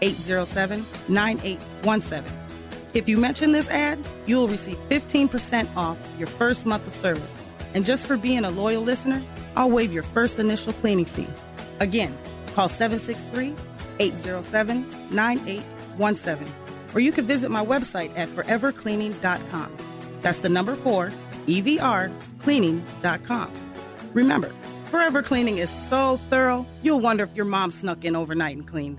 807 9817. If you mention this ad, you'll receive 15% off your first month of service. And just for being a loyal listener, I'll waive your first initial cleaning fee. Again, call 763 807 9817. Or you can visit my website at forevercleaning.com. That's the number four, EVR, cleaning.com. Remember, Forever Cleaning is so thorough, you'll wonder if your mom snuck in overnight and cleaned.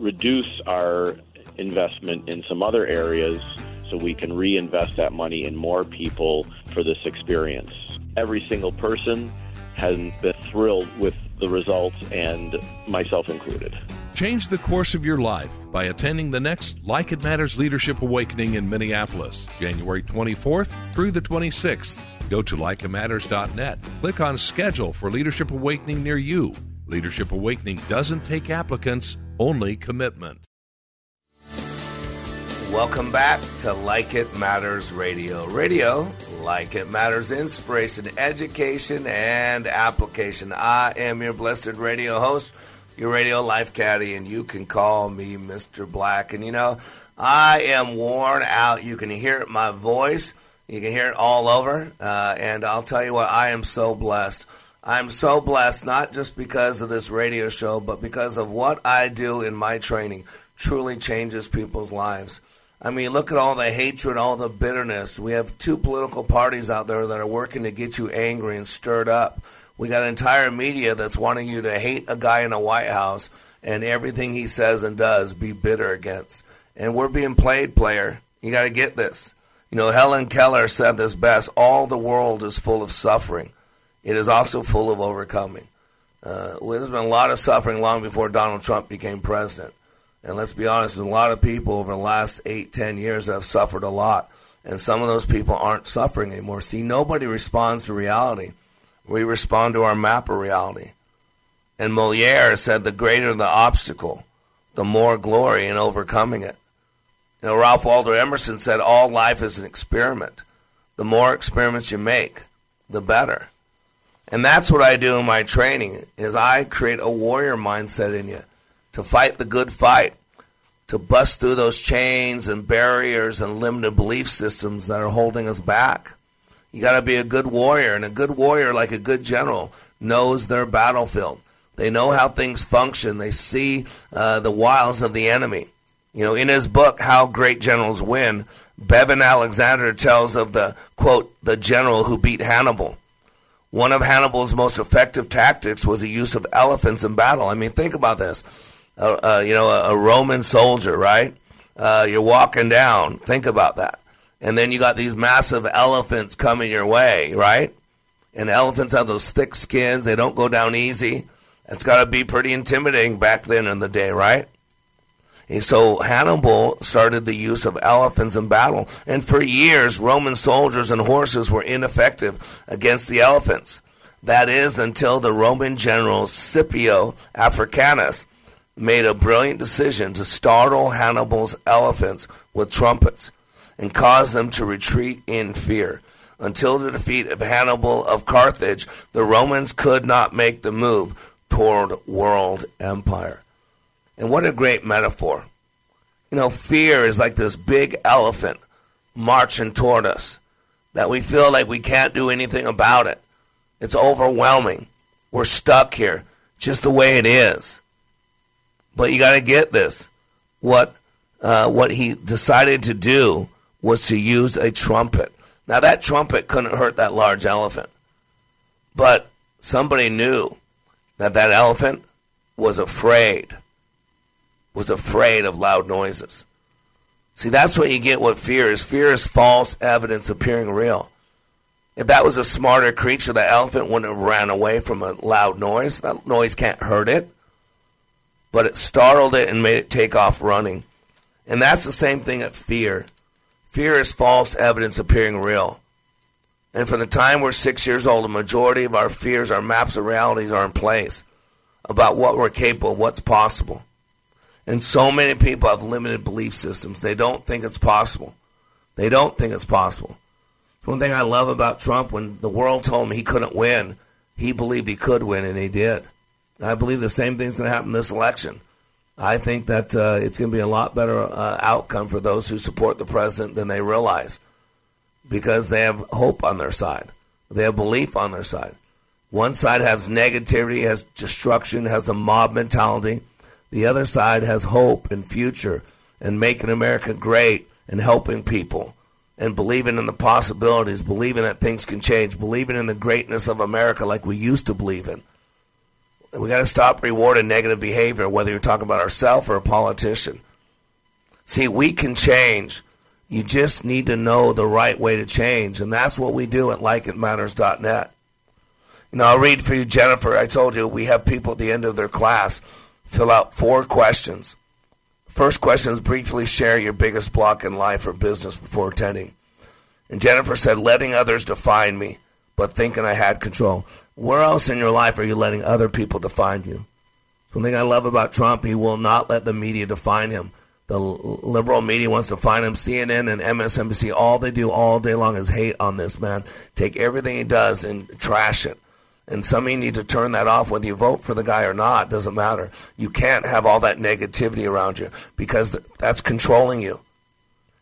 reduce our investment in some other areas so we can reinvest that money in more people for this experience. Every single person has been thrilled with the results, and myself included. Change the course of your life by attending the next Like It Matters Leadership Awakening in Minneapolis, January 24th through the 26th. Go to likeitmatters.net. Click on Schedule for Leadership Awakening near you. Leadership Awakening doesn't take applicants, only commitment. Welcome back to Like It Matters Radio. Radio, like it matters, inspiration, education, and application. I am your blessed radio host, your radio life caddy, and you can call me Mr. Black. And you know, I am worn out. You can hear it my voice. You can hear it all over. Uh, and I'll tell you what, I am so blessed. I'm so blessed, not just because of this radio show, but because of what I do in my training truly changes people's lives. I mean, look at all the hatred, all the bitterness. We have two political parties out there that are working to get you angry and stirred up. We got entire media that's wanting you to hate a guy in a White House and everything he says and does be bitter against. And we're being played, player. You got to get this. You know, Helen Keller said this best all the world is full of suffering, it is also full of overcoming. Uh, well, there's been a lot of suffering long before Donald Trump became president. And let's be honest, a lot of people over the last eight, ten years have suffered a lot. And some of those people aren't suffering anymore. See, nobody responds to reality. We respond to our map of reality. And Moliere said, the greater the obstacle, the more glory in overcoming it. You know, Ralph Waldo Emerson said, all life is an experiment. The more experiments you make, the better. And that's what I do in my training is I create a warrior mindset in you to fight the good fight, to bust through those chains and barriers and limited belief systems that are holding us back. You got to be a good warrior, and a good warrior, like a good general, knows their battlefield. They know how things function. They see uh, the wiles of the enemy. You know, in his book, How Great Generals Win, Bevin Alexander tells of the, quote, the general who beat Hannibal. One of Hannibal's most effective tactics was the use of elephants in battle. I mean, think about this. Uh, uh, you know, a, a, Roman soldier, right? Uh, you're walking down. Think about that. And then you got these massive elephants coming your way, right? And elephants have those thick skins. They don't go down easy. It's got to be pretty intimidating back then in the day, right? And so Hannibal started the use of elephants in battle. And for years, Roman soldiers and horses were ineffective against the elephants. That is until the Roman general Scipio Africanus made a brilliant decision to startle Hannibal's elephants with trumpets and cause them to retreat in fear. Until the defeat of Hannibal of Carthage, the Romans could not make the move toward world empire. And what a great metaphor. You know, fear is like this big elephant marching toward us that we feel like we can't do anything about it. It's overwhelming. We're stuck here just the way it is. But you got to get this. What uh, what he decided to do was to use a trumpet. Now that trumpet couldn't hurt that large elephant, but somebody knew that that elephant was afraid was afraid of loud noises. See, that's what you get what fear is. Fear is false evidence appearing real. If that was a smarter creature, the elephant wouldn't have ran away from a loud noise. That noise can't hurt it. But it startled it and made it take off running. And that's the same thing at fear. Fear is false evidence appearing real. And from the time we're six years old, the majority of our fears, our maps of realities are in place about what we're capable of, what's possible. And so many people have limited belief systems. They don't think it's possible. They don't think it's possible. One thing I love about Trump, when the world told him he couldn't win, he believed he could win, and he did. I believe the same thing's going to happen this election. I think that uh, it's going to be a lot better uh, outcome for those who support the president than they realize because they have hope on their side. They have belief on their side. One side has negativity, has destruction, has a mob mentality. The other side has hope and future and making America great and helping people and believing in the possibilities, believing that things can change, believing in the greatness of America like we used to believe in. We got to stop rewarding negative behavior, whether you're talking about ourselves or a politician. See, we can change. You just need to know the right way to change, and that's what we do at likeitmatters.net. Know, I'll read for you, Jennifer. I told you we have people at the end of their class Fill out four questions. First question is briefly share your biggest block in life or business before attending. And Jennifer said, letting others define me, but thinking I had control. Where else in your life are you letting other people define you? Something I love about Trump, he will not let the media define him. The liberal media wants to define him. CNN and MSNBC, all they do all day long is hate on this man. Take everything he does and trash it. And some of you need to turn that off whether you vote for the guy or not. Doesn't matter. You can't have all that negativity around you because that's controlling you.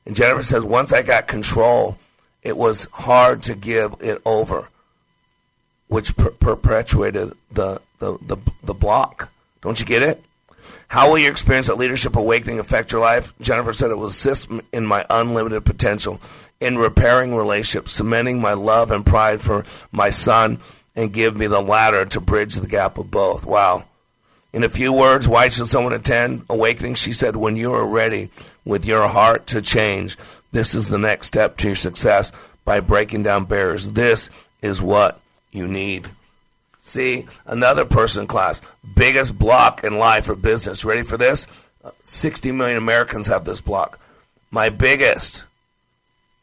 And Jennifer says, once I got control, it was hard to give it over, which per- perpetuated the, the, the, the block. Don't you get it? How will your experience at Leadership Awakening affect your life? Jennifer said it will assist in my unlimited potential in repairing relationships, cementing my love and pride for my son, and give me the ladder to bridge the gap of both. Wow. In a few words, why should someone attend Awakening? She said, when you are ready with your heart to change, This is the next step to your success by breaking down barriers. This is what you need. See, another person class, biggest block in life or business. Ready for this? 60 million Americans have this block. My biggest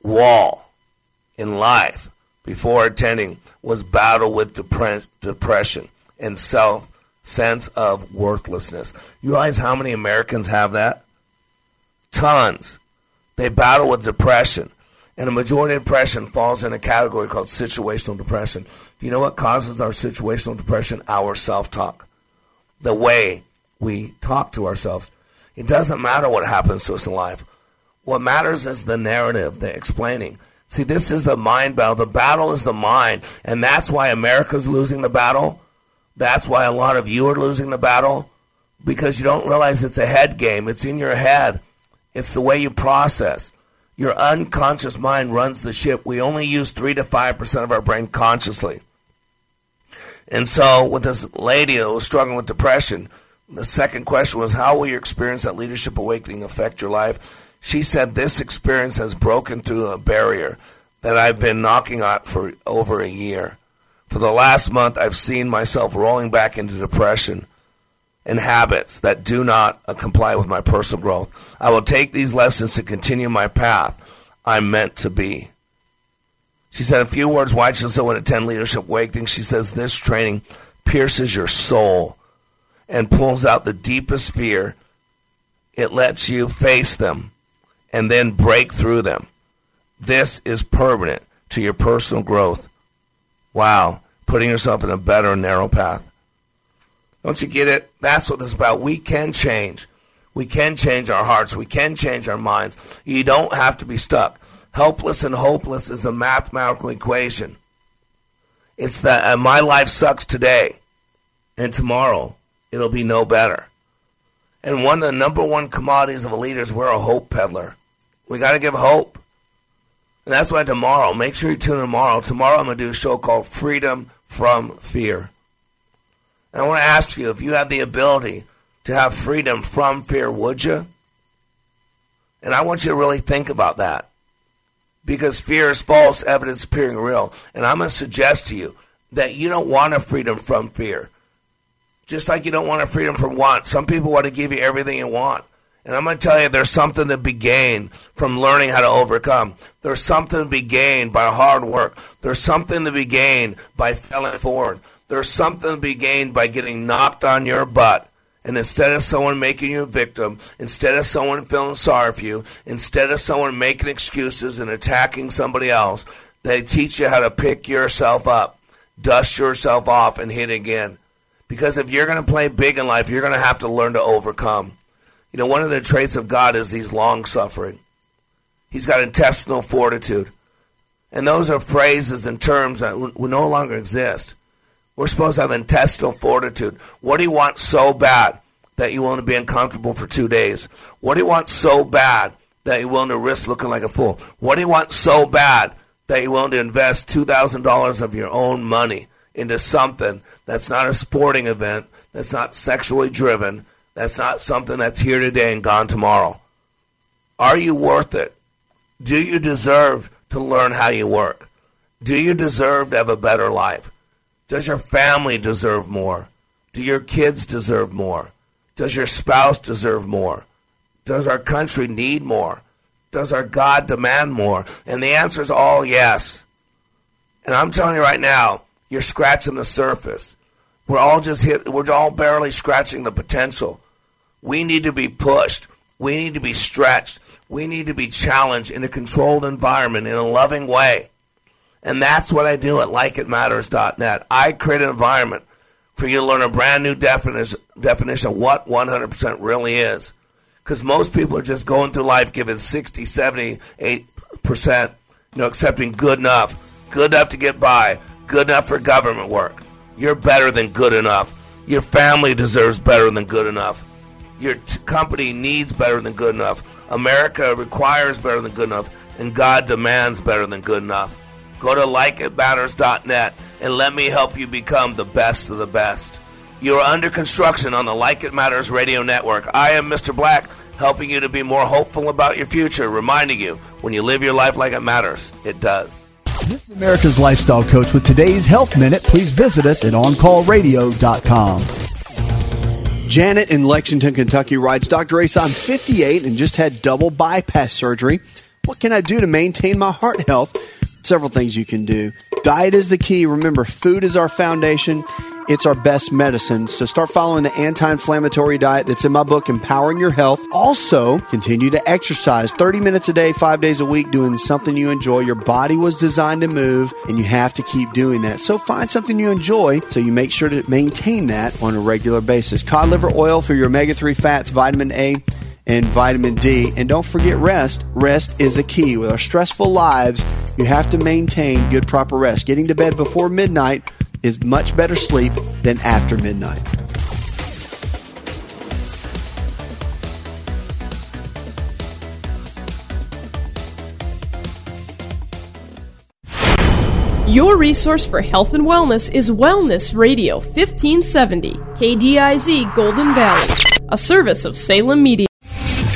wall in life before attending was battle with depre- depression and self sense of worthlessness. You realize how many Americans have that? Tons. They battle with depression. And a majority of depression falls in a category called situational depression. Do you know what causes our situational depression? Our self talk. The way we talk to ourselves. It doesn't matter what happens to us in life. What matters is the narrative, the explaining. See, this is the mind battle. The battle is the mind. And that's why America's losing the battle. That's why a lot of you are losing the battle. Because you don't realize it's a head game. It's in your head. It's the way you process. Your unconscious mind runs the ship. We only use 3 to 5% of our brain consciously. And so, with this lady who was struggling with depression, the second question was, How will your experience at Leadership Awakening affect your life? She said, This experience has broken through a barrier that I've been knocking at for over a year. For the last month, I've seen myself rolling back into depression and habits that do not uh, comply with my personal growth. I will take these lessons to continue my path I'm meant to be. She said a few words why want to attend Leadership Awakening. She says this training pierces your soul and pulls out the deepest fear. It lets you face them and then break through them. This is permanent to your personal growth. Wow, putting yourself in a better narrow path. Don't you get it? That's what this is about. We can change. We can change our hearts. We can change our minds. You don't have to be stuck. Helpless and hopeless is the mathematical equation. It's that uh, my life sucks today, and tomorrow it'll be no better. And one of the number one commodities of a leader is we're a hope peddler. We got to give hope. And that's why tomorrow, make sure you tune in tomorrow. Tomorrow I'm going to do a show called Freedom from Fear. And I want to ask you if you had the ability to have freedom from fear, would you? And I want you to really think about that. Because fear is false evidence appearing real. And I'm going to suggest to you that you don't want a freedom from fear. Just like you don't want a freedom from want. Some people want to give you everything you want. And I'm going to tell you, there's something to be gained from learning how to overcome. There's something to be gained by hard work. There's something to be gained by failing forward. There's something to be gained by getting knocked on your butt. And instead of someone making you a victim, instead of someone feeling sorry for you, instead of someone making excuses and attacking somebody else, they teach you how to pick yourself up, dust yourself off, and hit again. Because if you're going to play big in life, you're going to have to learn to overcome. You know, one of the traits of God is he's long suffering. He's got intestinal fortitude. And those are phrases and terms that will no longer exist. We're supposed to have intestinal fortitude. What do you want so bad that you want to be uncomfortable for two days? What do you want so bad that you're willing to risk looking like a fool? What do you want so bad that you're willing to invest $2,000 of your own money into something that's not a sporting event, that's not sexually driven, that's not something that's here today and gone tomorrow. Are you worth it? Do you deserve to learn how you work? Do you deserve to have a better life? Does your family deserve more? Do your kids deserve more? Does your spouse deserve more? Does our country need more? Does our God demand more? And the answer is all yes. And I'm telling you right now, you're scratching the surface. We're all just hit, we're all barely scratching the potential. We need to be pushed. We need to be stretched. We need to be challenged in a controlled environment in a loving way. And that's what I do at likeitmatters.net. I create an environment for you to learn a brand new definition, definition of what 100% really is. Because most people are just going through life giving 60, 70, 8%, you know, accepting good enough, good enough to get by, good enough for government work. You're better than good enough. Your family deserves better than good enough. Your t- company needs better than good enough. America requires better than good enough. And God demands better than good enough. Go to likeitmatters.net and let me help you become the best of the best. You are under construction on the Like It Matters radio network. I am Mr. Black, helping you to be more hopeful about your future, reminding you when you live your life like it matters, it does. This is America's Lifestyle Coach with today's Health Minute. Please visit us at OnCallRadio.com. Janet in Lexington, Kentucky writes, Dr. Ace, I'm 58 and just had double bypass surgery. What can I do to maintain my heart health? Several things you can do. Diet is the key. Remember, food is our foundation. It's our best medicine. So start following the anti inflammatory diet that's in my book, Empowering Your Health. Also, continue to exercise 30 minutes a day, five days a week, doing something you enjoy. Your body was designed to move, and you have to keep doing that. So find something you enjoy so you make sure to maintain that on a regular basis. Cod liver oil for your omega 3 fats, vitamin A and vitamin D. And don't forget rest. Rest is a key. With our stressful lives, you have to maintain good, proper rest. Getting to bed before midnight is much better sleep than after midnight. Your resource for health and wellness is Wellness Radio 1570, KDIZ Golden Valley, a service of Salem Media.